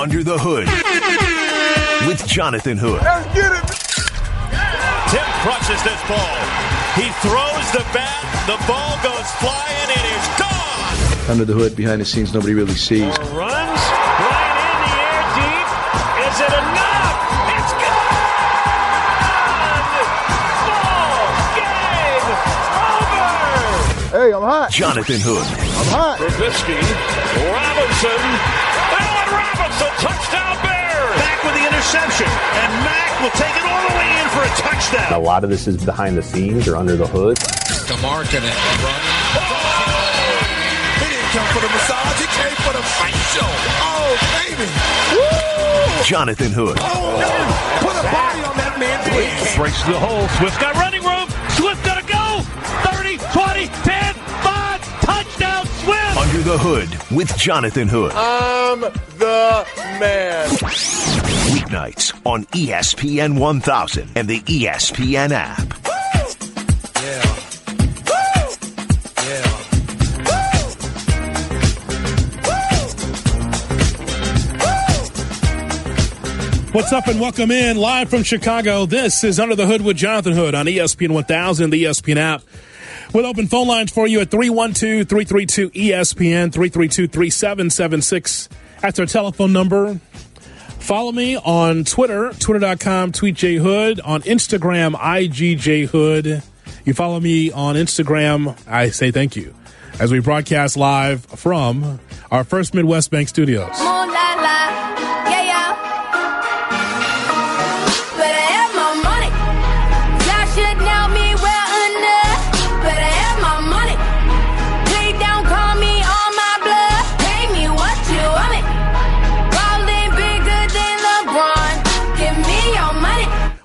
Under the Hood with Jonathan Hood. Let's get it. Tim crushes this ball. He throws the bat. The ball goes flying. It is gone. Under the hood, behind the scenes, nobody really sees. Runs right in the air deep. Is it enough? It's gone. Ball game over. Hey, I'm hot. Jonathan Hood I'm hot. Trubisky, Robinson, touchdown Bears. Back with the interception, and Mack will take it all the way in for a touchdown. A lot of this is behind the scenes or under the hood. DeMarcin it running. Oh! He didn't come for the massage. He came for the fight show. Oh, baby. Woo! Jonathan Hood Oh, put a body on that man, please. Breaks the hole. Swift got running room. Swift got to go. 30, 20, 10, 5. Touchdown, Swift. Under the Hood with Jonathan Hood. I'm the man. Weeknights on ESPN 1000 and the ESPN app. Yeah. Yeah. What's up and welcome in live from Chicago. This is Under the Hood with Jonathan Hood on ESPN 1000, the ESPN app. With open phone lines for you at 312 332 ESPN 332 3776. That's our telephone number. Follow me on Twitter, twitter.com, Hood. On Instagram, IGJ Hood. You follow me on Instagram, I say thank you. As we broadcast live from our first Midwest Bank studios. La la, yeah yeah.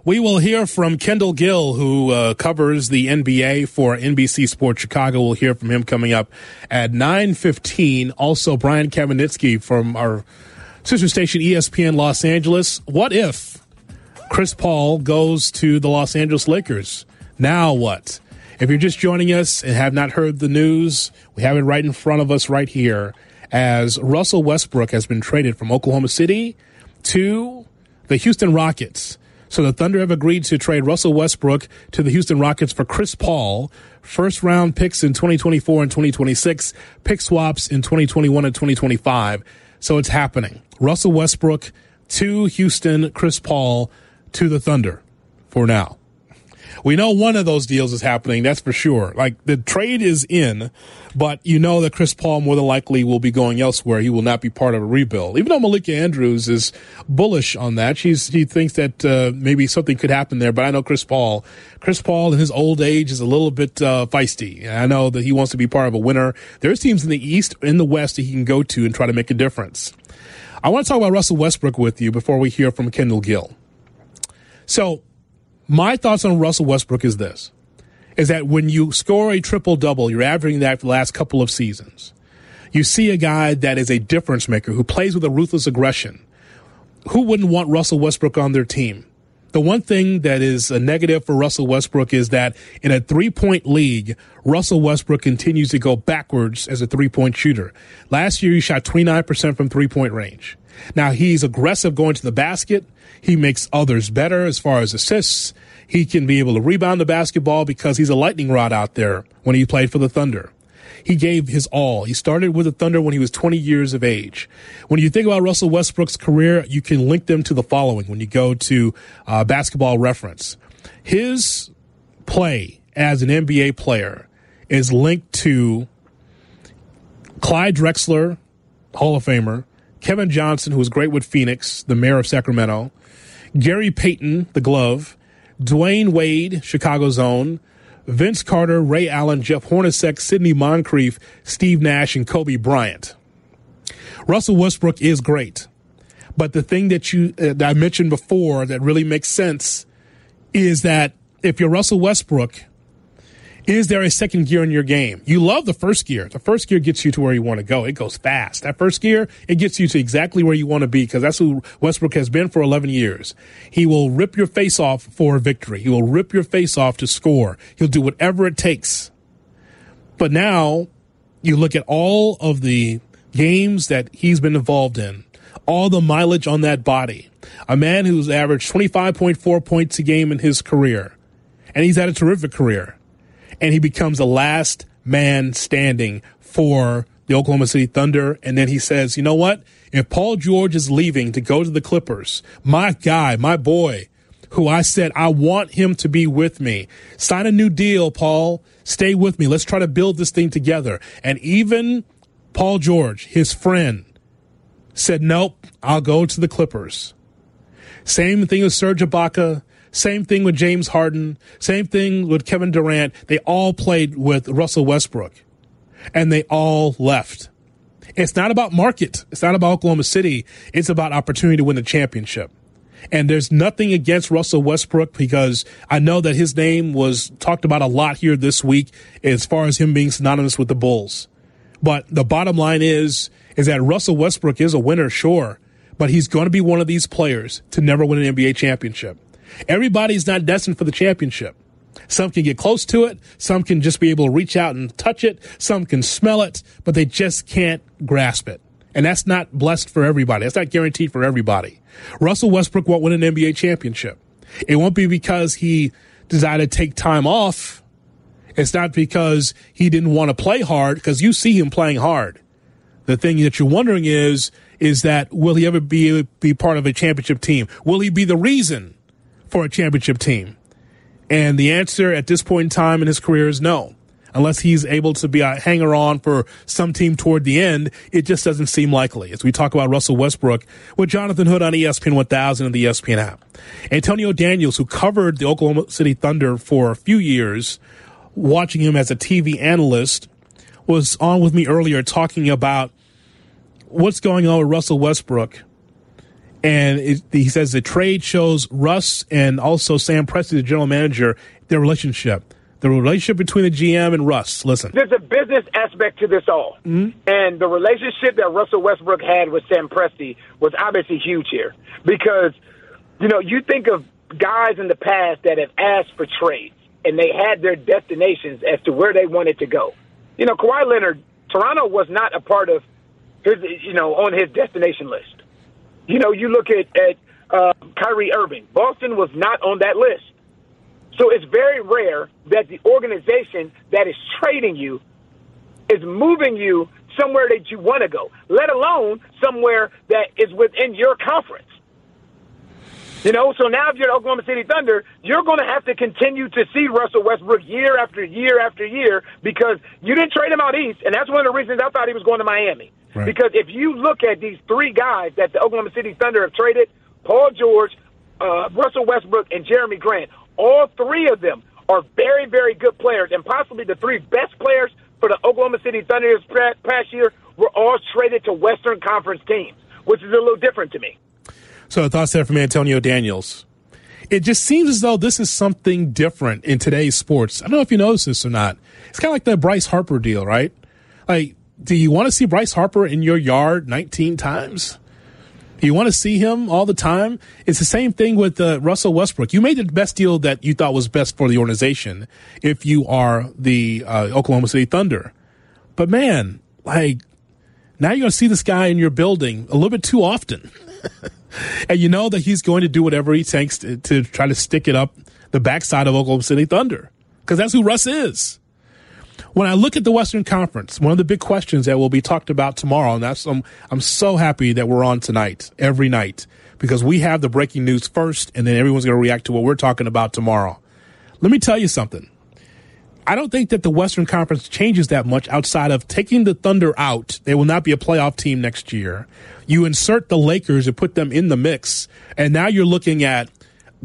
We will hear from Kendall Gill, who uh, covers the NBA for NBC Sports Chicago. We'll hear from him coming up at 9.15. Also, Brian Kamenetzky from our sister station ESPN Los Angeles. What if Chris Paul goes to the Los Angeles Lakers? Now what? If you're just joining us and have not heard the news, we have it right in front of us right here as Russell Westbrook has been traded from Oklahoma City to the Houston Rockets. So the Thunder have agreed to trade Russell Westbrook to the Houston Rockets for Chris Paul, first round picks in 2024 and 2026, pick swaps in 2021 and 2025. So it's happening. Russell Westbrook to Houston, Chris Paul to the Thunder for now. We know one of those deals is happening, that's for sure. Like the trade is in, but you know that Chris Paul more than likely will be going elsewhere. He will not be part of a rebuild. Even though Malika Andrews is bullish on that, she's he thinks that uh, maybe something could happen there. But I know Chris Paul, Chris Paul in his old age is a little bit uh, feisty. I know that he wants to be part of a winner. There's teams in the East, in the West that he can go to and try to make a difference. I want to talk about Russell Westbrook with you before we hear from Kendall Gill. So my thoughts on Russell Westbrook is this is that when you score a triple double, you're averaging that for the last couple of seasons. You see a guy that is a difference maker who plays with a ruthless aggression. Who wouldn't want Russell Westbrook on their team? The one thing that is a negative for Russell Westbrook is that in a three point league, Russell Westbrook continues to go backwards as a three point shooter. Last year, he shot 29% from three point range. Now he's aggressive going to the basket. He makes others better as far as assists. He can be able to rebound the basketball because he's a lightning rod out there when he played for the Thunder. He gave his all. He started with the Thunder when he was 20 years of age. When you think about Russell Westbrook's career, you can link them to the following when you go to uh, basketball reference. His play as an NBA player is linked to Clyde Drexler, Hall of Famer, Kevin Johnson, who was great with Phoenix, the mayor of Sacramento, Gary Payton, the glove, Dwyane Wade, Chicago's own, Vince Carter, Ray Allen, Jeff Hornacek, Sidney Moncrief, Steve Nash, and Kobe Bryant. Russell Westbrook is great. But the thing that you uh, that I mentioned before that really makes sense is that if you're Russell Westbrook, is there a second gear in your game? You love the first gear. The first gear gets you to where you want to go. It goes fast. That first gear, it gets you to exactly where you want to be because that's who Westbrook has been for 11 years. He will rip your face off for a victory. He will rip your face off to score. He'll do whatever it takes. But now you look at all of the games that he's been involved in, all the mileage on that body. A man who's averaged 25.4 points a game in his career. And he's had a terrific career. And he becomes the last man standing for the Oklahoma City Thunder. And then he says, you know what? If Paul George is leaving to go to the Clippers, my guy, my boy, who I said, I want him to be with me. Sign a new deal, Paul. Stay with me. Let's try to build this thing together. And even Paul George, his friend, said, nope, I'll go to the Clippers. Same thing with Serge Ibaka. Same thing with James Harden. Same thing with Kevin Durant. They all played with Russell Westbrook and they all left. It's not about market. It's not about Oklahoma City. It's about opportunity to win the championship. And there's nothing against Russell Westbrook because I know that his name was talked about a lot here this week as far as him being synonymous with the Bulls. But the bottom line is, is that Russell Westbrook is a winner, sure, but he's going to be one of these players to never win an NBA championship. Everybody's not destined for the championship. Some can get close to it. Some can just be able to reach out and touch it. Some can smell it, but they just can't grasp it. And that's not blessed for everybody. That's not guaranteed for everybody. Russell Westbrook won't win an NBA championship. It won't be because he decided to take time off. It's not because he didn't want to play hard, because you see him playing hard. The thing that you're wondering is, is that will he ever be, be part of a championship team? Will he be the reason for a championship team? And the answer at this point in time in his career is no. Unless he's able to be a hanger on for some team toward the end, it just doesn't seem likely. As we talk about Russell Westbrook with Jonathan Hood on ESPN 1000 and the ESPN app. Antonio Daniels, who covered the Oklahoma City Thunder for a few years, watching him as a TV analyst, was on with me earlier talking about what's going on with Russell Westbrook and it, he says the trade shows Russ and also Sam Presti, the general manager, their relationship. The relationship between the GM and Russ. Listen. There's a business aspect to this all. Mm-hmm. And the relationship that Russell Westbrook had with Sam Presti was obviously huge here. Because, you know, you think of guys in the past that have asked for trades and they had their destinations as to where they wanted to go. You know, Kawhi Leonard, Toronto was not a part of his, you know, on his destination list. You know, you look at, at uh, Kyrie Irving. Boston was not on that list. So it's very rare that the organization that is trading you is moving you somewhere that you want to go, let alone somewhere that is within your conference. You know, so now if you're the Oklahoma City Thunder, you're going to have to continue to see Russell Westbrook year after year after year because you didn't trade him out east, and that's one of the reasons I thought he was going to Miami. Right. Because if you look at these three guys that the Oklahoma City Thunder have traded, Paul George, uh, Russell Westbrook, and Jerami Grant, all three of them are very, very good players, and possibly the three best players for the Oklahoma City Thunder this past year were all traded to Western Conference teams, which is a little different to me. So, thoughts there from Antonio Daniels. It just seems as though this is something different in today's sports. I don't know if you noticed this or not. It's kind of like the Bryce Harper deal, right? Like do you want to see Bryce Harper in your yard 19 times? You want to see him all the time? It's the same thing with uh, Russell Westbrook. You made the best deal that you thought was best for the organization if you are the uh, Oklahoma City Thunder. But man, like now you're going to see this guy in your building a little bit too often. and you know that he's going to do whatever he takes to, to try to stick it up the backside of Oklahoma City Thunder because that's who Russ is when I look at the Western Conference, one of the big questions that will be talked about tomorrow, and that's I'm I'm so happy that we're on tonight, every night, because we have the breaking news first, and then everyone's going to react to what we're talking about tomorrow. Let me tell you something. I don't think that the Western Conference changes that much outside of taking the Thunder out. They will not be a playoff team next year. You insert the Lakers and put them in the mix, and now you're looking at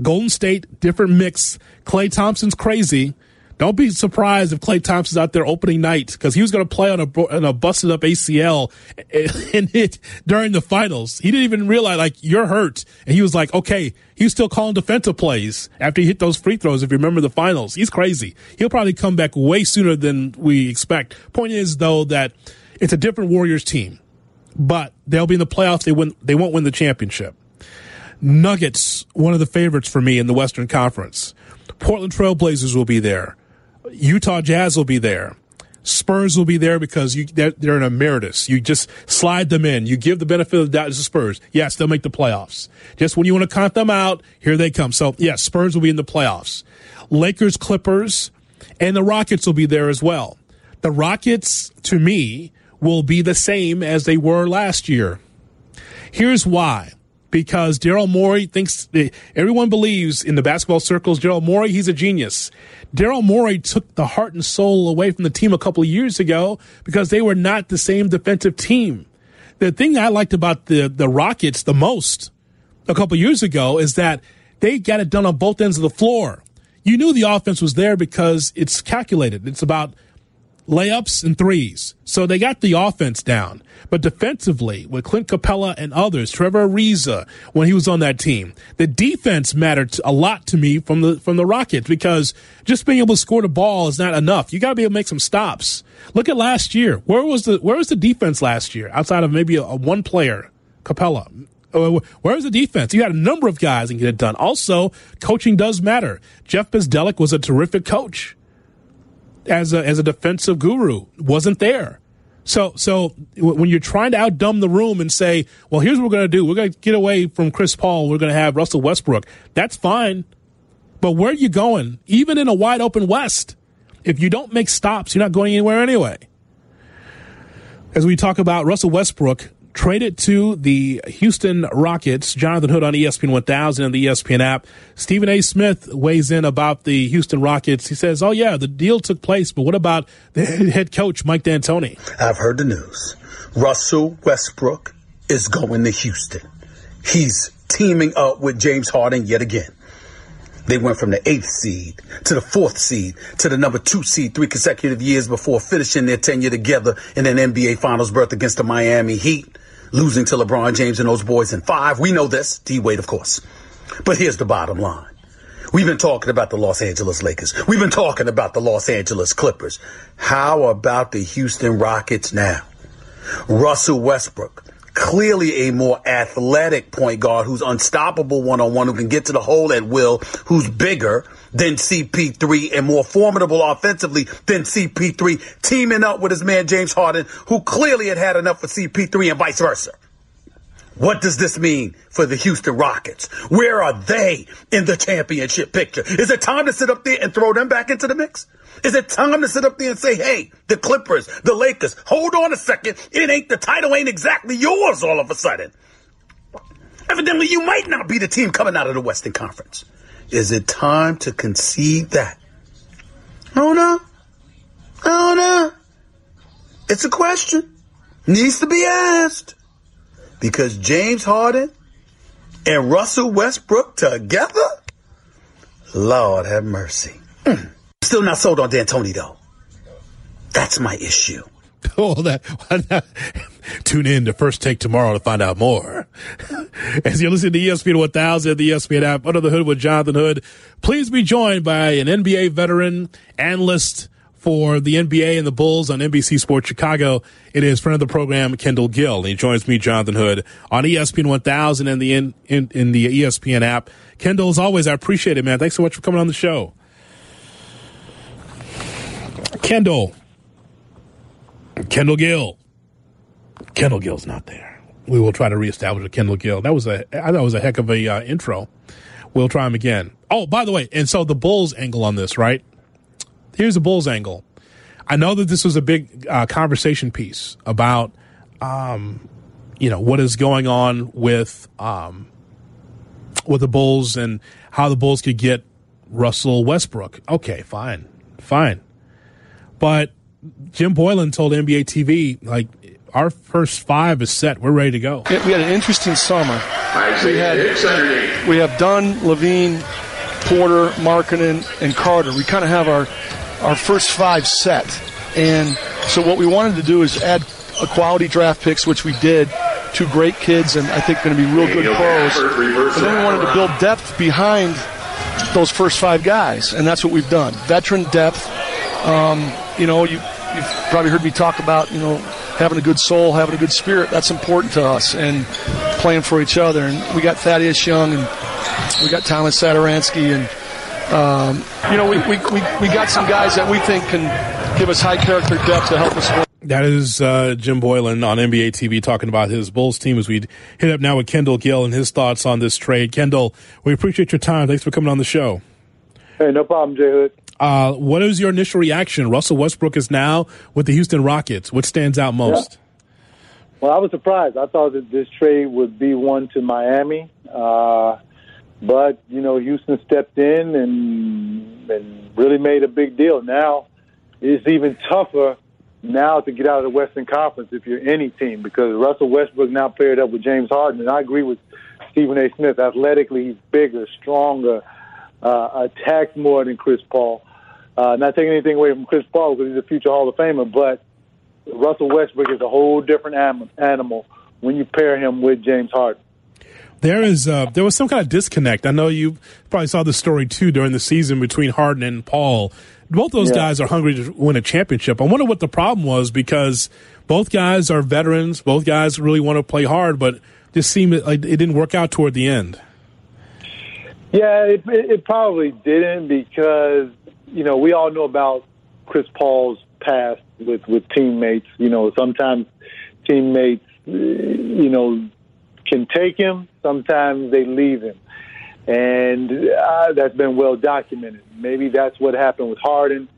Golden State, different mix. Klay Thompson's crazy. Don't be surprised if Klay Thompson's out there opening night because he was going to play on a on a busted up ACL in it during the finals. He didn't even realize like you're hurt, and he was like, okay, he was still calling defensive plays after he hit those free throws. If you remember the finals, he's crazy. He'll probably come back way sooner than we expect. Point is though that it's a different Warriors team, but they'll be in the playoffs. They win. They won't win the championship. Nuggets, one of the favorites for me in the Western Conference. Portland Trailblazers will be there. Utah Jazz will be there. Spurs will be there because you they're, they're an emeritus. You just slide them in. You give the benefit of the doubt to the Spurs. Yes, they'll make the playoffs. Just when you want to count them out, here they come. So yes, Spurs will be in the playoffs. Lakers, Clippers, and the Rockets will be there as well. The Rockets, to me, will be the same as they were last year. Here's why. Because Daryl Morey thinks eh, everyone believes in the basketball circles, Daryl Morey, he's a genius. Daryl Morey took the heart and soul away from the team a couple of years ago because they were not the same defensive team. The thing I liked about the, the Rockets the most a couple of years ago is that they got it done on both ends of the floor. You knew the offense was there because it's calculated. It's about layups and threes. So they got the offense down. But defensively, with Clint Capela and others, Trevor Ariza, when he was on that team, the defense mattered a lot to me from the from the Rockets because just being able to score the ball is not enough. You got to be able to make some stops. Look at last year. Where was the where was the defense last year outside of maybe a, a one player, Capela? Uh, where's the defense? You had a number of guys and get it done. Also, coaching does matter. Jeff Bzdelik was a terrific coach as a, as a defensive guru. Wasn't there. So, so when you're trying to outdumb the room and say, well, here's what we're going to do. We're going to get away from Chris Paul. We're going to have Russell Westbrook. That's fine. But where are you going? Even in a wide open West, if you don't make stops, you're not going anywhere anyway. As we talk about Russell Westbrook, traded to the Houston Rockets. Jonathan Hood on ESPN 1000 and the ESPN app. Stephen A. Smith weighs in about the Houston Rockets. He says, Oh, yeah, the deal took place, but what about the head coach, Mike D'Antoni? I've heard the news. Russell Westbrook is going to Houston. He's teaming up with James Harden yet again. They went from the eighth seed to the fourth seed to the number two seed three consecutive years before finishing their tenure together in an NBA Finals berth against the Miami Heat losing to LeBron James and those boys in five. We know this. D Wade, of course. But here's the bottom line. We've been talking about the Los Angeles Lakers. We've been talking about the Los Angeles Clippers. How about the Houston Rockets now? Russell Westbrook, clearly a more athletic point guard who's unstoppable one on one, who can get to the hole at will, who's bigger than CP3 and more formidable offensively than CP3, teaming up with his man James Harden, who clearly had had enough for CP3 and vice versa. What does this mean for the Houston Rockets? Where are they in the championship picture? Is it time to sit up there and throw them back into the mix? Is it time to sit up there and say, hey, the Clippers, the Lakers, hold on a second. It ain't the title ain't exactly yours all of a sudden. Evidently, you might not be the team coming out of the Western Conference. Is it time to concede that? I don't know. I don't know. It's a question. Needs to be asked. Because James Harden and Russell Westbrook together? Lord have mercy. Mm. Still not sold on D'Antoni, though. That's my issue. Oh, that, tune in to First Take tomorrow to find out more. As you listen to ESPN 1000, the ESPN app, Under the Hood with Jonathan Hood, please be joined by an NBA veteran, analyst for the NBA and the Bulls on NBC Sports Chicago. It is friend of the program, Kendall Gill. He joins me, Jonathan Hood, on ESPN 1000 and the in, in, in the ESPN app. Kendall, as always, I appreciate it, man. Thanks so much for coming on the show. Kendall. Kendall Gill. Kendall Gill's not there. We will try to reestablish a Kendall Gill. That was a, I thought was a heck of a uh, intro. We'll try him again. Oh, by the way, and so the Bulls angle on this, right? Here's the Bulls angle. I know that this was a big uh, conversation piece about, um, you know, what is going on with, um, with the Bulls and how the Bulls could get Russell Westbrook. Okay, fine, fine. But Jim Boylen told NBA TV, like, our first five is set. We're ready to go. we had an interesting summer. We had we have Dunn, LaVine, Porter, Markkanen, and Carter. We kind of have our our first five set, and so what we wanted to do is add a quality draft picks, which we did. Two great kids, and I think going to be real good pros. And then we wanted to build depth behind those first five guys, and that's what we've done. Veteran depth. Um, you know, you, you've probably heard me talk about, you know, having a good soul, having a good spirit. That's important to us, and playing for each other. And we got Thaddeus Young, and we got Thomas Satoransky, and um, you know, we, we, we, we got some guys that we think can give us high character depth to help us win. That is uh, Jim Boylen on NBA TV talking about his Bulls team as we hit up now with Kendall Gill and his thoughts on this trade. Kendall, we appreciate your time. Thanks for coming on the show. Hey, no problem, Jay Hood. Uh, what is your initial reaction? Russell Westbrook is now with the Houston Rockets. What stands out most? Yeah. Well, I was surprised. I thought that this trade would be one to Miami, uh, but you know, Houston stepped in and and really made a big deal. Now it's even tougher now to get out of the Western Conference if you're any team because Russell Westbrook now paired up with James Harden, and I agree with Stephen A. Smith. Athletically, he's bigger, stronger, uh, attacks more than Chris Paul. Uh, not taking anything away from Chris Paul because he's a future Hall of Famer, but Russell Westbrook is a whole different animal when you pair him with James Harden. There is uh, there was some kind of disconnect. I know you probably saw the story too during the season between Harden and Paul. Both those yeah. guys are hungry to win a championship. I wonder what the problem was because both guys are veterans. Both guys really want to play hard, but just seemed like it didn't work out toward the end. Yeah, it, it probably didn't because you know we all know about Chris Paul's past with with teammates. You know, sometimes teammates, you know, can take him. Sometimes they leave him, and uh, that's been well documented. Maybe that's what happened with Harden.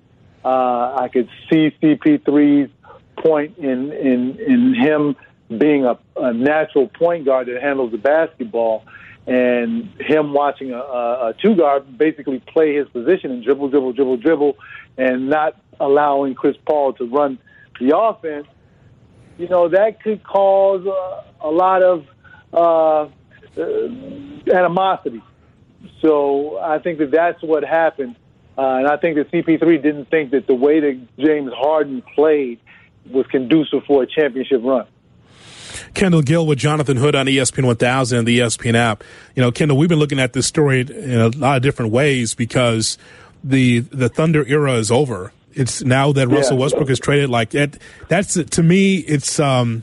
Uh, I could see CP3's point in in in him being a, a natural point guard that handles the basketball and him watching a, a two guard basically play his position and dribble, dribble, dribble, dribble, and not allowing Chris Paul to run the offense, you know, that could cause a lot of uh, uh, animosity. So I think that that's what happened. Uh, and I think that CP3 didn't think that the way that James Harden played was conducive for a championship run. Kendall Gill with Jonathan Hood on ESPN 1000 and the ESPN app. You know, Kendall, we've been looking at this story in a lot of different ways because the the Thunder era is over. It's now that Russell yeah. Westbrook is traded. Like that, that's to me, it's um,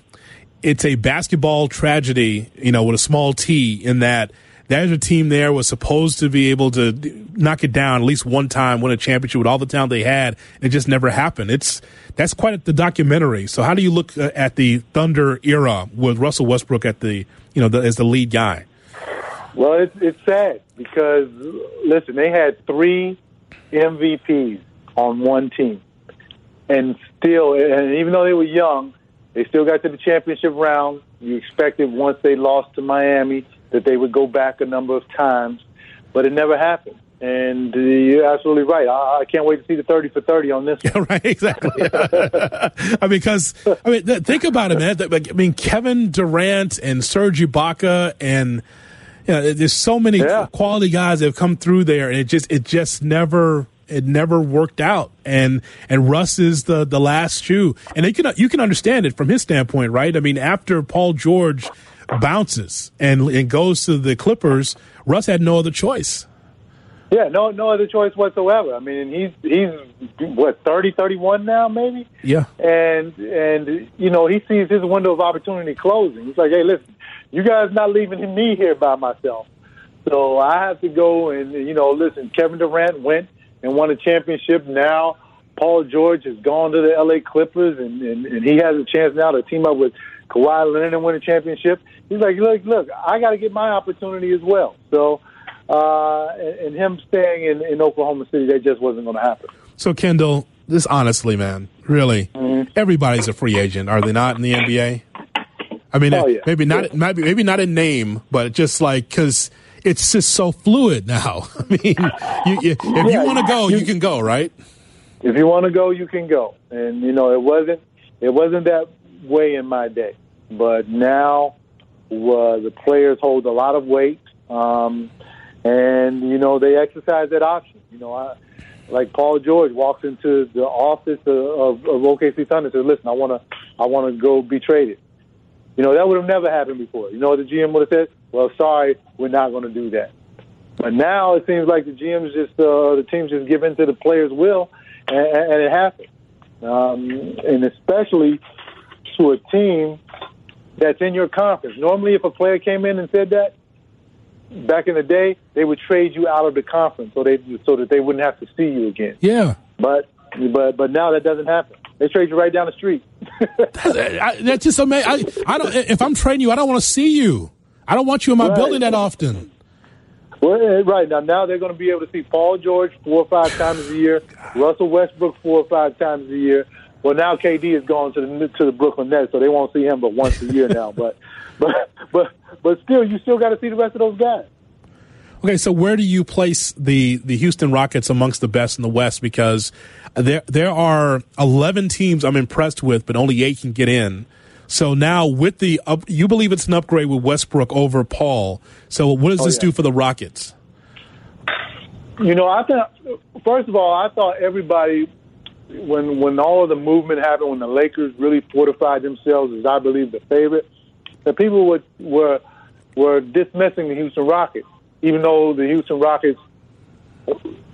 it's a basketball tragedy. You know, with a small T. In that there's a team there was supposed to be able to knock it down at least one time, win a championship with all the talent they had. It just never happened. It's that's quite the documentary. So how do you look uh, at the Thunder era with Russell Westbrook at the you know the, as the lead guy? Well, it's it's sad because listen, they had three MVPs on one team. And still, and even though they were young, they still got to the championship round. You expected once they lost to Miami that they would go back a number of times, but it never happened. And uh, you're absolutely right. I, I, can't wait to see the 30 for 30 on this. Yeah, right, exactly. I mean, because, I mean, th- think about it, man. I mean, Kevin Durant and Serge Ibaka and, you know, there's so many yeah. quality guys that have come through there, and it just, it just never it never worked out. And and Russ is the the last shoe. And they can you can understand it from his standpoint, right? I mean, after Paul George bounces and and goes to the Clippers, Russ had no other choice. Yeah, no no other choice whatsoever. I mean, he's he's what 30, 31 now, maybe. Yeah. And and you know he sees his window of opportunity closing. He's like, hey, listen, you guys not leaving me here by myself. So I have to go and you know listen. Kevin Durant went and won a championship. Now Paul George has gone to the LA Clippers, and, and, and he has a chance now to team up with Kawhi Leonard and win a championship. He's like, look, look, I got to get my opportunity as well. So, uh, and, and him staying in, in Oklahoma City, that just wasn't going to happen. So, Kendall, this honestly, man, really, mm-hmm. everybody's a free agent, are they not in the NBA? I mean, oh, yeah. maybe not, yeah. maybe maybe not in name, but just like because it's just so fluid now. I mean, you, you, if yeah, you want to go, you, you, can go, right? If you want to go, you can go. And you know, it wasn't it wasn't that way in my day, but now uh, the players hold a lot of weight, um, and you know they exercise that option. You know, I, like Paul George walks into the office of, of, of OKC Thunder and says, "Listen, I want to I want to go be traded." You know, that would have never happened before. You know the GM would have said? Well, sorry, we're not going to do that. But now it seems like the GMs just, uh, the teams just give in to the players' will, and, and it happens. Um, and especially to a team that's in your conference. Normally, if a player came in and said that, back in the day, they would trade you out of the conference so they so that they wouldn't have to see you again. Yeah. But But but now that doesn't happen. They trade you right down the street. I, that's just amazing. I, I don't. If I'm trading you, I don't want to see you. I don't want you in my Right. building that often. Well, eh, right now, now they're going to be able to see Paul George four or five times a year, Russell Westbrook four or five times a year. Well, now KD is going to the to the Brooklyn Nets, so they won't see him but once a year now. But but but but still, you still got to see the rest of those guys. Okay, so where do you place the the Houston Rockets amongst the best in the West? Because there there are eleven teams I'm impressed with, but only eight can get in. So now with the up, you believe it's an upgrade with Westbrook over Paul. So what does Oh, this yeah. do for the Rockets? You know, I think first of all, I thought everybody when when all of the movement happened, when the Lakers really fortified themselves as I believe the favorite, that people would, were were dismissing the Houston Rockets, even though the Houston Rockets,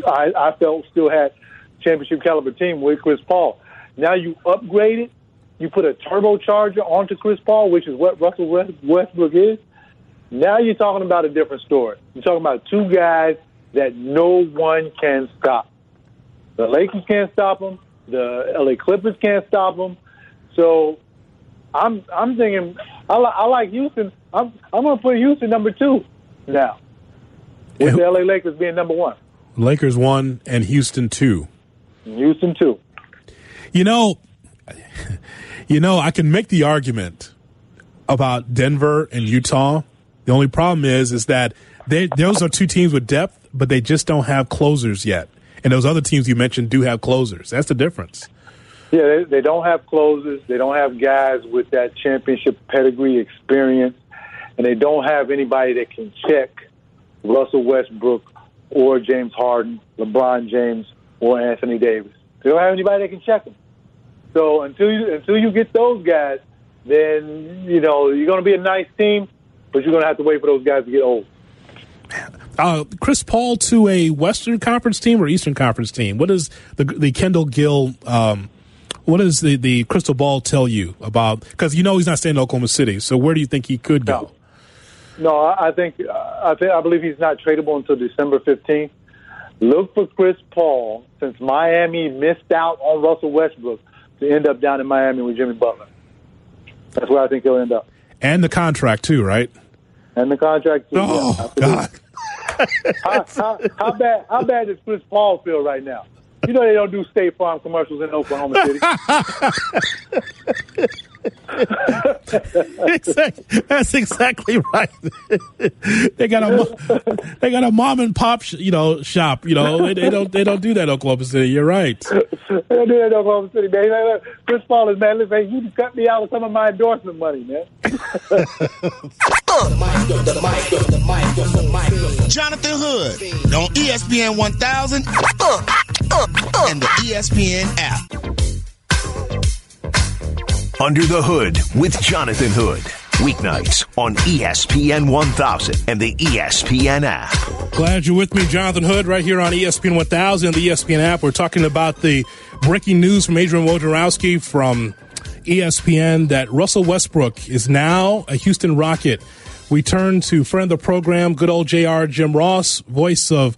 I, I felt still had championship caliber team with Chris Paul. Now you upgrade it, you put a turbocharger onto Chris Paul, which is what Russell Westbrook is. Now you're talking about a different story. You're talking about two guys that no one can stop. The Lakers can't stop them. The LA Clippers can't stop them. So I'm I'm thinking I, li- I like Houston. I'm I'm going to put Houston number two now, with the LA Lakers being number one. Lakers one and Houston two. Houston two. You know, you know, I can make the argument about Denver and Utah. The only problem is, is that they those are two teams with depth, but they just don't have closers yet. And those other teams you mentioned do have closers. That's the difference. Yeah, they, they don't have closers. They don't have guys with that championship pedigree experience, and they don't have anybody that can check Russell Westbrook or James Harden, LeBron James, or Anthony Davis. They don't have anybody that can check them. So until you until you get those guys, then you know you're going to be a nice team, but you're going to have to wait for those guys to get old. Uh, Chris Paul to a Western Conference team or Eastern Conference team? What does the the Kendall Gill? Um, what does the, the crystal ball tell you about? Because you know he's not staying in Oklahoma City. So where do you think he could go? No, I I think I think I believe he's not tradable until December fifteenth. Look for Chris Paul since Miami missed out on Russell Westbrook to end up down in Miami with Jimmy Butler. That's where I think he'll end up. And the contract too, right? And the contract. Too, Oh, yeah, God. how, how, how bad? How bad does Chris Paul feel right now? You know they don't do State Farm commercials in Oklahoma City. exactly. That's exactly right. they got a they got a mom and pop, sh- you know, shop. You know, they, they don't they don't do that in Oklahoma City. You're right. they don't do that in Oklahoma City, man. Like, Chris Paul is man. Listen, you can cut me out of some of my endorsement money, man. Jonathan Hood on ESPN 1000 and the ESPN app. Under the Hood with Jonathan Hood. Weeknights on ESPN 1000 and the ESPN app. Glad you're with me, Jonathan Hood, right here on ESPN 1000 and the ESPN app. We're talking about the breaking news from Adrian Wojnarowski from ESPN that Russell Westbrook is now a Houston Rocket. We turn to friend of the program, good old JR Jim Ross, voice of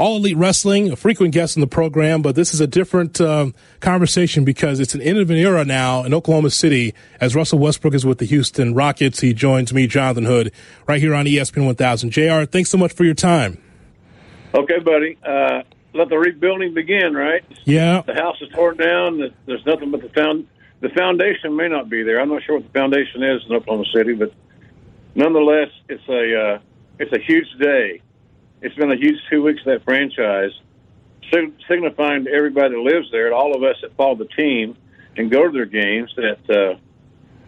All Elite Wrestling, a frequent guest in the program, but this is a different um, conversation because it's an end of an era now in Oklahoma City as Russell Westbrook is with the Houston Rockets. He joins me, Jonathan Hood, right here on ESPN 1000. JR, thanks so much for your time. Okay, buddy. Uh, let the rebuilding begin, right? Yeah. The house is torn down. There's nothing but the found. The foundation may not be there. I'm not sure what the foundation is in Oklahoma City, but nonetheless, it's a uh, it's a huge day. It's been a huge two weeks of that franchise, sig- signifying to everybody that lives there, and all of us that follow the team and go to their games, that uh,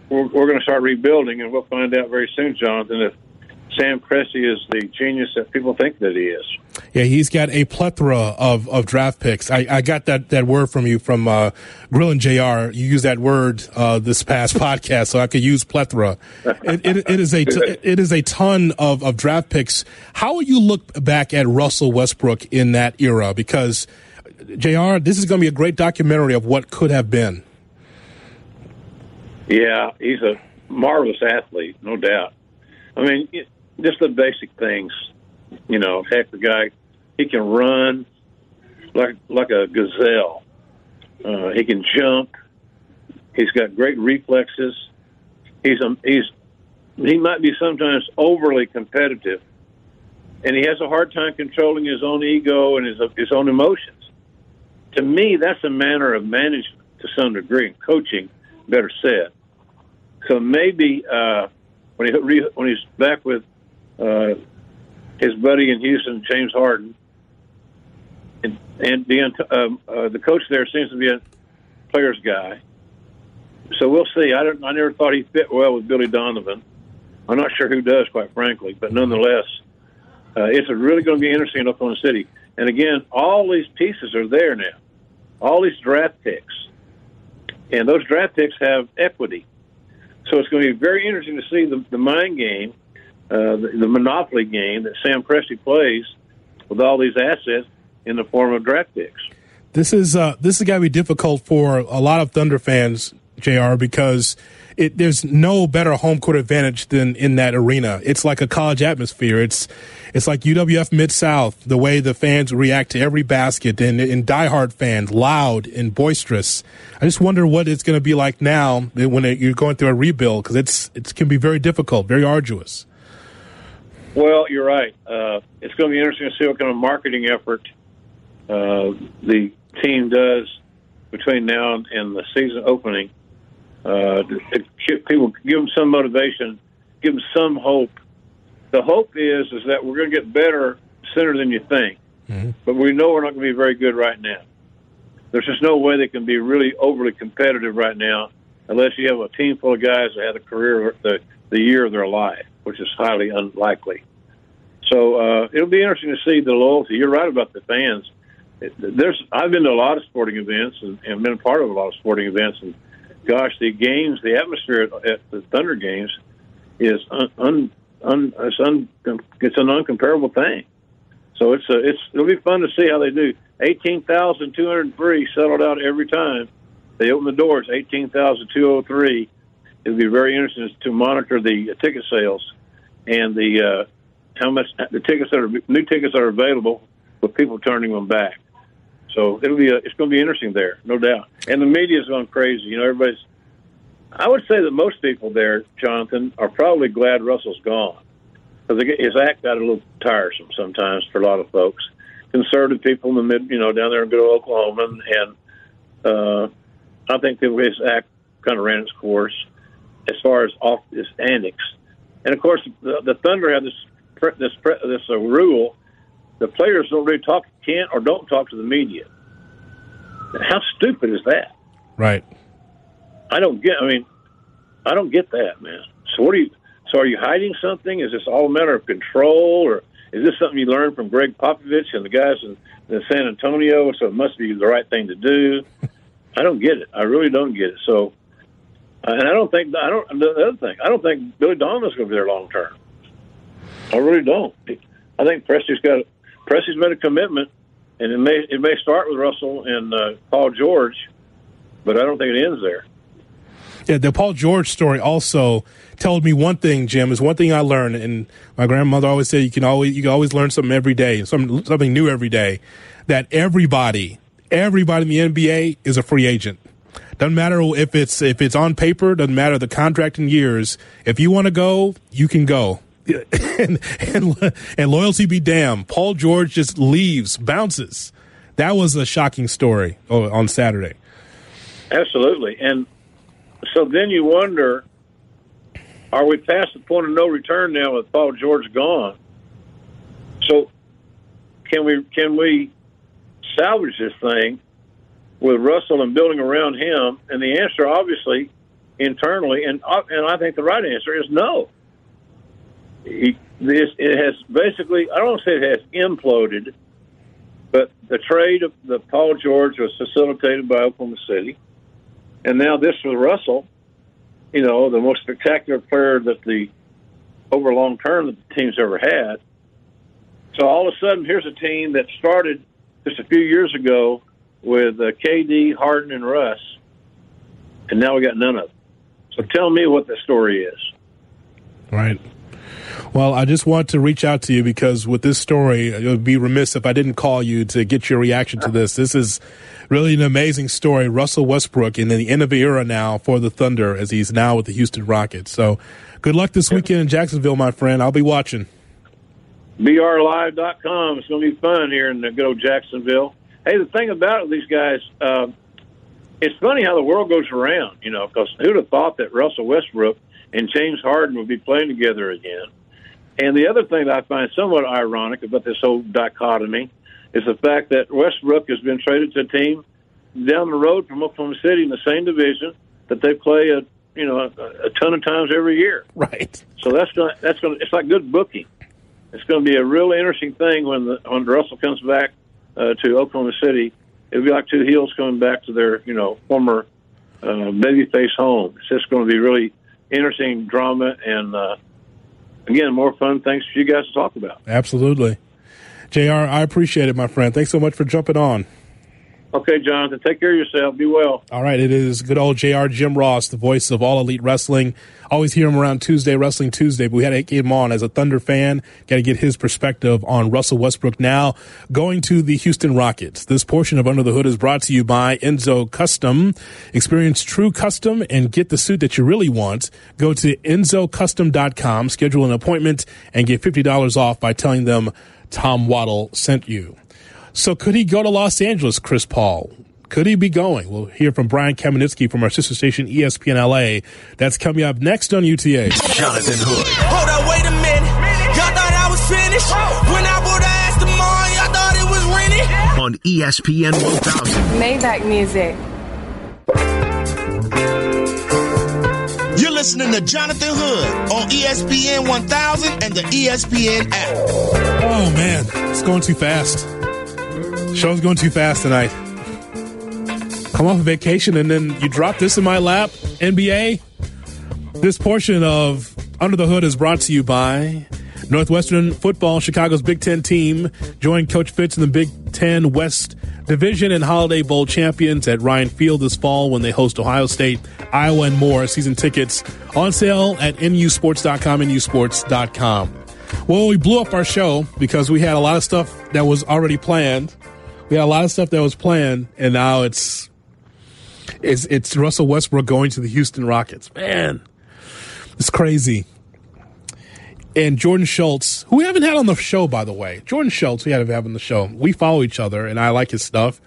we're, we're going to start rebuilding, and we'll find out very soon, Jonathan, if Sam Presti is the genius that people think that he is. Yeah, he's got a plethora of, of draft picks. I, I got that, that word from you from uh, and JR. You used that word uh, this past podcast, so I could use plethora. It, it, it is a t- it is a ton of, of draft picks. How will you look back at Russell Westbrook in that era? Because JR, this is going to be a great documentary of what could have been. Yeah, he's a marvelous athlete, no doubt. I mean, it- just the basic things. You know, heck, the guy he can run like like a gazelle. Uh, he can jump. He's got great reflexes. He's um, he's he might be sometimes overly competitive, and he has a hard time controlling his own ego and his his own emotions. To me, that's a manner of management to some degree, and coaching, better said. So maybe uh, when he re, when he's back with uh, his buddy in Houston, James Harden, and, the um, uh, the coach there seems to be a player's guy. So we'll see. I don't. I never thought he fit well with Billy Donovan. I'm not sure who does, quite frankly, but nonetheless, uh, it's really going to be interesting in Oklahoma City. And again, all these pieces are there now. All these draft picks, and those draft picks have equity. So it's going to be very interesting to see the, the mind game, uh, the, the monopoly game that Sam Presti plays with all these assets in the form of draft picks. This is uh, this is got to be difficult for a lot of Thunder fans, Jr. Because it, there's no better home court advantage than in that arena. It's like a college atmosphere. It's it's like UWF Mid South. The way the fans react to every basket and, and diehard fans, loud and boisterous. I just wonder what it's going to be like now when it, you're going through a rebuild because it's it can be very difficult, very arduous. Well, you're right. Uh, it's going to be interesting to see what kind of marketing effort uh, the team does between now and the season opening. Uh, people give them some motivation, give them some hope. The hope is is that we're going to get better sooner than you think, mm-hmm. but we know we're not going to be very good right now. There's just no way they can be really overly competitive right now unless you have a team full of guys that had a career the the year of their life, which is highly unlikely. So uh, it'll be interesting to see the loyalty. You're right about the fans there's I've been to a lot of sporting events and, and been a part of a lot of sporting events, and gosh, the games, the atmosphere at, at the Thunder games is un, un, un, it's, un, it's an uncomparable thing. So it's a, it's it'll be fun to see how they do. Eighteen thousand two hundred three settled out every time they open the doors. Eighteen thousand two hundred three. It'll be very interesting to monitor the ticket sales and the uh, how much the tickets that are new tickets that are available with people turning them back. So it'll be a, it's going to be interesting there, no doubt. And the media's gone crazy. You know, everybody's. I would say that most people there, Jonathan, are probably glad Russell's gone because his act got a little tiresome sometimes for a lot of folks. Conservative people in the mid, you know, down there in good old Oklahoma, and uh, I think that his act kind of ran its course as far as off his antics. And of course, the, the Thunder have this this this uh, rule the players don't really talk, can't or don't talk to the media. How stupid is that? Right. I don't get. I mean, I don't get that, man. So what are you? So are you hiding something? Is this all a matter of control, or is this something you learned from Gregg Popovich and the guys in, in San Antonio? So it must be the right thing to do. I don't get it. I really don't get it. So, uh, and I don't think I don't. The other thing, I don't think Billy Donovan's going to be there long term. I really don't. I think Presti's got Presti's made a commitment, and it may it may start with Russell and uh, Paul George, but I don't think it ends there. Yeah, the Paul George story also told me one thing, Jim. Is one thing I learned, and my grandmother always said you can always you can always learn something every day, something something new every day. That everybody, everybody in the NBA is a free agent. Doesn't matter if it's if it's on paper. Doesn't matter the contract in years. If you want to go, you can go. and, and, and loyalty be damned. Paul George just leaves, bounces. That was a shocking story on Saturday. Absolutely. And so then you wonder are we past the point of no return now with Paul George gone? So can we can we salvage this thing with Russell and building around him? And the answer, obviously, internally, and uh, and I think the right answer is no he, this it has basically I don't say it has imploded, but the trade of the Paul George was facilitated by Oklahoma City, and now this with Russell, you know, the most spectacular player that the over long term that the team's ever had. So all of a sudden, here's a team that started just a few years ago with uh, KD, Harden, and Russ, and now we got none of them. So tell me what the story is. Right. Well, I just want to reach out to you because with this story, it would be remiss if I didn't call you to get your reaction to this. This is really an amazing story. Russell Westbrook in the end of the era now for the Thunder as he's now with the Houston Rockets. So good luck this weekend in Jacksonville, my friend. I'll be watching. BRLive.com. It's going to be fun here in the good old Jacksonville. Hey, the thing about it, these guys, uh, it's funny how the world goes around, you know, because who'd have thought that Russell Westbrook and James Harden would be playing together again? And the other thing that I find somewhat ironic about this whole dichotomy is the fact that Westbrook has been traded to a team down the road from Oklahoma City in the same division that they play a you know a, a ton of times every year. Right. So that's gonna, that's gonna, it's like good booking. It's going to be a really interesting thing when the when Russell comes back uh, to Oklahoma City. It'll be like two heels coming back to their you know former uh, babyface home. It's just going to be really interesting drama and uh, again more fun things for you guys to talk about. Absolutely. JR, I appreciate it, my friend. Thanks so much for jumping on. Okay, Jonathan, take care of yourself. Be well. All right, it is good old JR Jim Ross, the voice of All Elite Wrestling. Always hear him around Tuesday, Wrestling Tuesday, but we had to get him on as a Thunder fan. Got to get his perspective on Russell Westbrook now going to the Houston Rockets. This portion of Under the Hood is brought to you by Enzo Custom. Experience true custom and get the suit that you really want. Go to EnzoCustom.com, schedule an appointment, and get $50 off by telling them Tom Waddle sent you. So could he go to Los Angeles, Chris Paul? Could he be going? We'll hear from Brian Kamenetzky from our sister station ESPN LA. That's coming up next on UTA. Jonathan Hood. Hold up, wait a minute. Y'all thought I was finished? When I bought ass the mall, y'all thought it was rented? On ESPN 1000. Maybach music. You're listening to Jonathan Hood on ESPN 1000 and the ESPN app. Oh man, it's going too fast. Show's going too fast tonight. Come off a vacation and then you drop this in my lap. NBA. This portion of Under the Hood is brought to you by Northwestern Football, Chicago's Big Ten team. Join Coach Fitz in the Big Ten West Division and Holiday Bowl champions at Ryan Field this fall when they host Ohio State, Iowa, and more. Season tickets on sale at nusports.com, nusports.com. Well, we blew up our show because we had a lot of stuff that was already planned. Had a lot of stuff that was planned, and now it's it's, it's Russell Westbrook going to the Houston Rockets. Man, it's crazy. And Jordan Schultz, who we haven't had on the show, by the way. Jordan Schultz, we had to have on the show. We follow each other, and I like his stuff.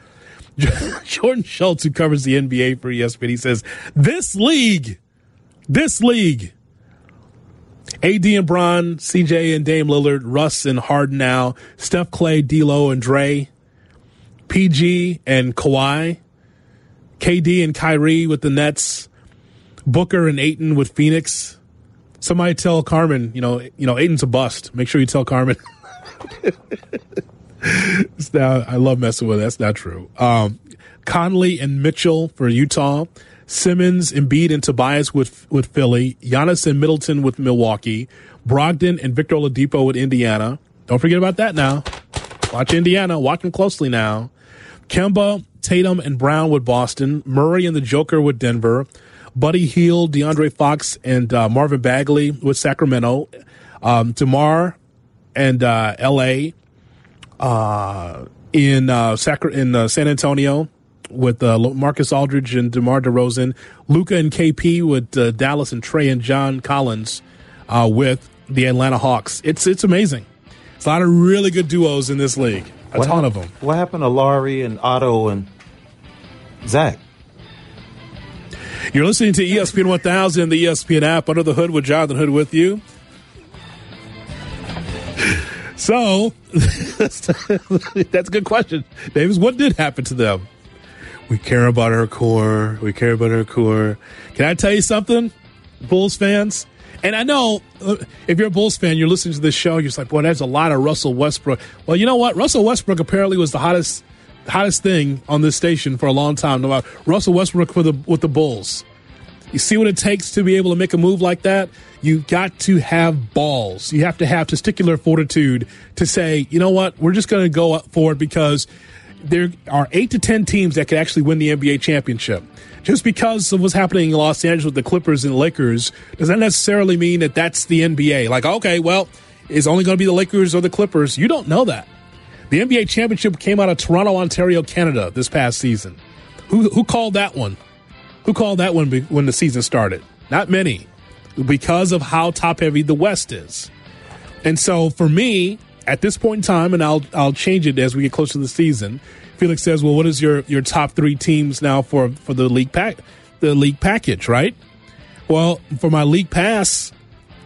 Jordan Schultz, who covers the NBA for ESPN, he says, This league, this league, AD and Bron, CJ and Dame Lillard, Russ and Harden now, Steph Klay, D'Lo and Dre, PG and Kawhi, KD and Kyrie with the Nets, Booker and Ayton with Phoenix. Somebody tell Carmen, you know, you know, Ayton's a bust. Make sure you tell Carmen. Not- I love messing with it. That's not true. Um, Conley and Mitchell for Utah. Simmons, and Embiid, and Tobias with with Philly. Giannis and Middleton with Milwaukee. Brogdon and Victor Oladipo with Indiana. Don't forget about that now. Watch Indiana. Watch them closely now. Kemba, Tatum, and Brown with Boston. Murray and the Joker with Denver. Buddy Hield, DeAndre Fox, and uh, Marvin Bagley with Sacramento. Um, DeMar and uh, L.A. Uh, in uh, in uh, San Antonio with uh, Marcus Aldridge and DeMar DeRozan. Luka and KP with uh, Dallas and Trae and John Collins uh, with the Atlanta Hawks. It's it's amazing. It's a lot of really good duos in this league. A What ton hap- of them. What happened to Lauri and Otto and Zach? You're listening to ESPN 1000 the ESPN app. Under the Hood with Jonathan Hood with you. So, that's a good question. Davis, what did happen to them? We care about our core. We care about our core. Can I tell you something, Bulls fans? And I know uh, if you're a Bulls fan, you're listening to this show, you're just like, boy, there's a lot of Russell Westbrook. Well, you know what? Russell Westbrook apparently was the hottest hottest thing on this station for a long time. About Russell Westbrook for the with the Bulls. You see what it takes to be able to make a move like that? You got to have balls. You have to have testicular fortitude to say, you know what, we're just going to go for it because there are eight to ten teams that could actually win the NBA championship. Just because of what's happening in Los Angeles with the Clippers and Lakers does not necessarily mean that that's the NBA. Like, okay, well, it's only going to be the Lakers or the Clippers. You don't know that. The NBA championship came out of Toronto, Ontario, Canada this past season. Who who called that one? Who called that one when the season started? Not many, because of how top heavy the West is. And so for me, at this point in time, and I'll I'll change it as we get closer to the season. Felix says, "Well, what is your your top three teams now for for the league pack the league package, right?" Well, for my league pass,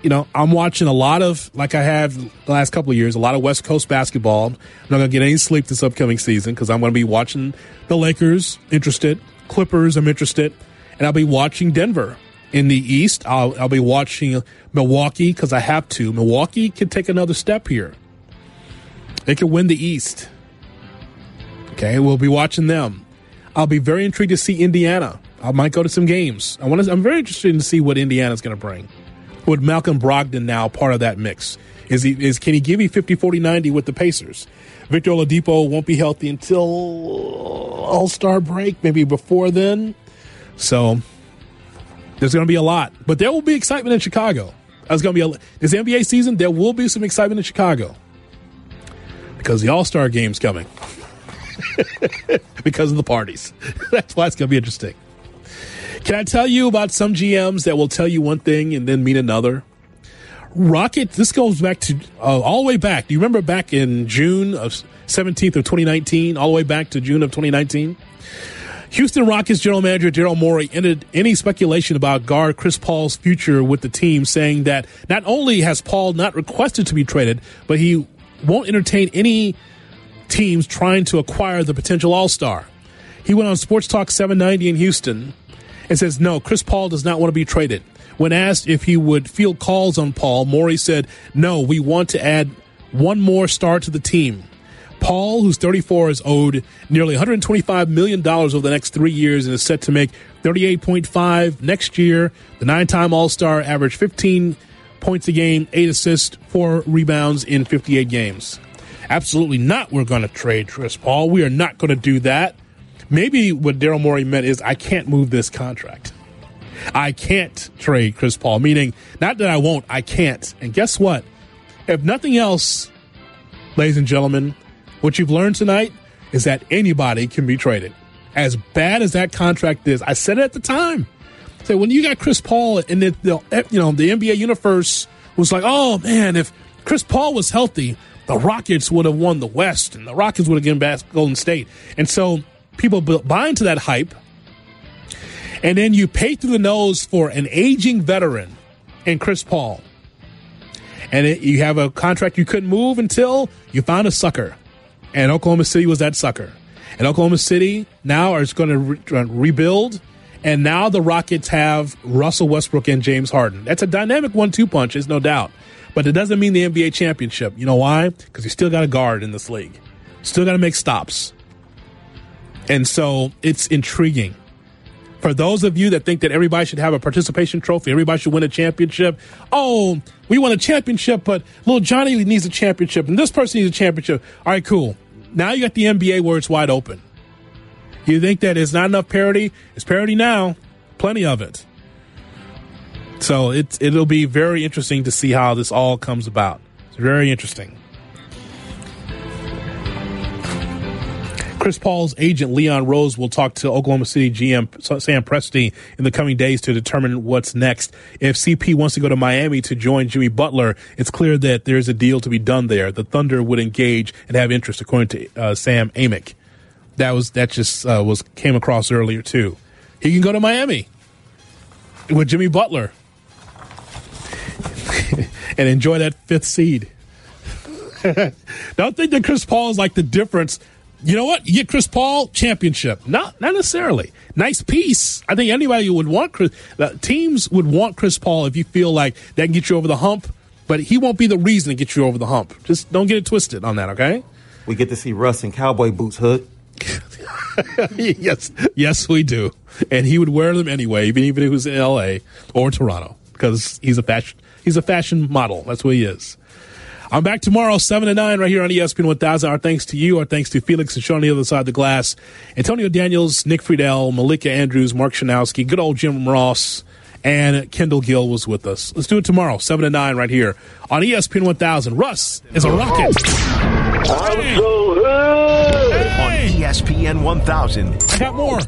you know, I'm watching a lot of like I have the last couple of years, a lot of West Coast basketball. I'm not to get any sleep this upcoming season because I'm to be watching the Lakers, interested, Clippers, I'm interested, and I'll be watching Denver in the East. I'll, I'll be watching Milwaukee because I have to. Milwaukee can take another step here. They can win the East. Okay, we'll be watching them. I'll be very intrigued to see Indiana. I might go to some games. I want to. I'm very interested to see what Indiana's going to bring. With Malcolm Brogdon now part of that mix, is he is can he give you 50, 40, 90 with the Pacers? Victor Oladipo won't be healthy until All Star break, maybe before then. So there's going to be a lot, but there will be excitement in Chicago. There's going to be a, this NBA season. There will be some excitement in Chicago because the All Star game's coming. because of the parties. That's why it's going to be interesting. Can I tell you about some GMs that will tell you one thing and then mean another? Rocket, this goes back to uh, all the way back. Do you remember back in June of 17th of 2019, all the way back to June of 2019? Houston Rockets general manager Daryl Morey ended any speculation about guard Chris Paul's future with the team, saying that not only has Paul not requested to be traded, but he won't entertain any teams trying to acquire the potential All Star. He went on Sports Talk 790 in Houston and says, No, Chris Paul does not want to be traded. When asked if he would field calls on Paul, Morey said, No, we want to add one more star to the team. Paul, who's 34, is owed nearly $125 million over the next three years and is set to make 38.5 next year. The nine-time All-Star averaged 15 points a game, eight assists, four rebounds in 58 games. Absolutely not. We're going to trade Chris Paul. We are not going to do that. Maybe what Daryl Morey meant is I can't move this contract. I can't trade Chris Paul, meaning not that I won't, I can't. And guess what? If nothing else, ladies and gentlemen, what you've learned tonight is that anybody can be traded. As bad as that contract is, I said it at the time. Say when you got Chris Paul and the, the you know the NBA universe was like, oh man, if Chris Paul was healthy, the Rockets would have won the West and the Rockets would have given back Golden State. And so people buy into that hype. And then you pay through the nose for an aging veteran and Chris Paul. And it, you have a contract you couldn't move until you found a sucker. And Oklahoma City was that sucker. And Oklahoma City now is going to re- rebuild. And now the Rockets have Russell Westbrook and James Harden. That's a dynamic one two punch, is no doubt. But it doesn't mean the NBA championship. You know why? Because you still got a guard in this league. Still got to make stops. And so it's intriguing. For those of you that think that everybody should have a participation trophy, everybody should win a championship. Oh, we won a championship, but little Johnny needs a championship, and this person needs a championship. All right, cool. Now you got the NBA where it's wide open. You think that it's not enough parity? It's parity now, plenty of it. So it's it'll be very interesting to see how this all comes about. It's very interesting. Chris Paul's agent Leon Rose will talk to Oklahoma City GM Sam Presti in the coming days to determine what's next. If CP wants to go to Miami to join Jimmy Butler, it's clear that there's a deal to be done there. The Thunder would engage and have interest, according to uh, Sam Amick. That was that just uh, was came across earlier too. He can go to Miami with Jimmy Butler and enjoy that fifth seed. Don't think that Chris Paul is like the difference you know what? You get Chris Paul championship. Not not necessarily. Nice piece. I think anybody would want Chris. Uh, teams would want Chris Paul if you feel like that can get you over the hump. But he won't be the reason to get you over the hump. Just don't get it twisted on that. Okay. We get to see Russ in cowboy boots, hood. yes, yes, we do. And he would wear them anyway, even if he was in L.A. or Toronto, because he's a fashion he's a fashion model. That's what he is. I'm back tomorrow, 7 to 9, right here on ESPN 1000. Our thanks to you. Our thanks to Felix and Sean on the other side of the glass. Antonio Daniels, Nick Friedell, Malika Andrews, Mark Schanowski, good old Jim Ross, and Kendall Gill was with us. Let's do it tomorrow, 7 to 9, right here on ESPN 1000. Russ is a rocket. I'm so good. On ESPN 1000. I got more.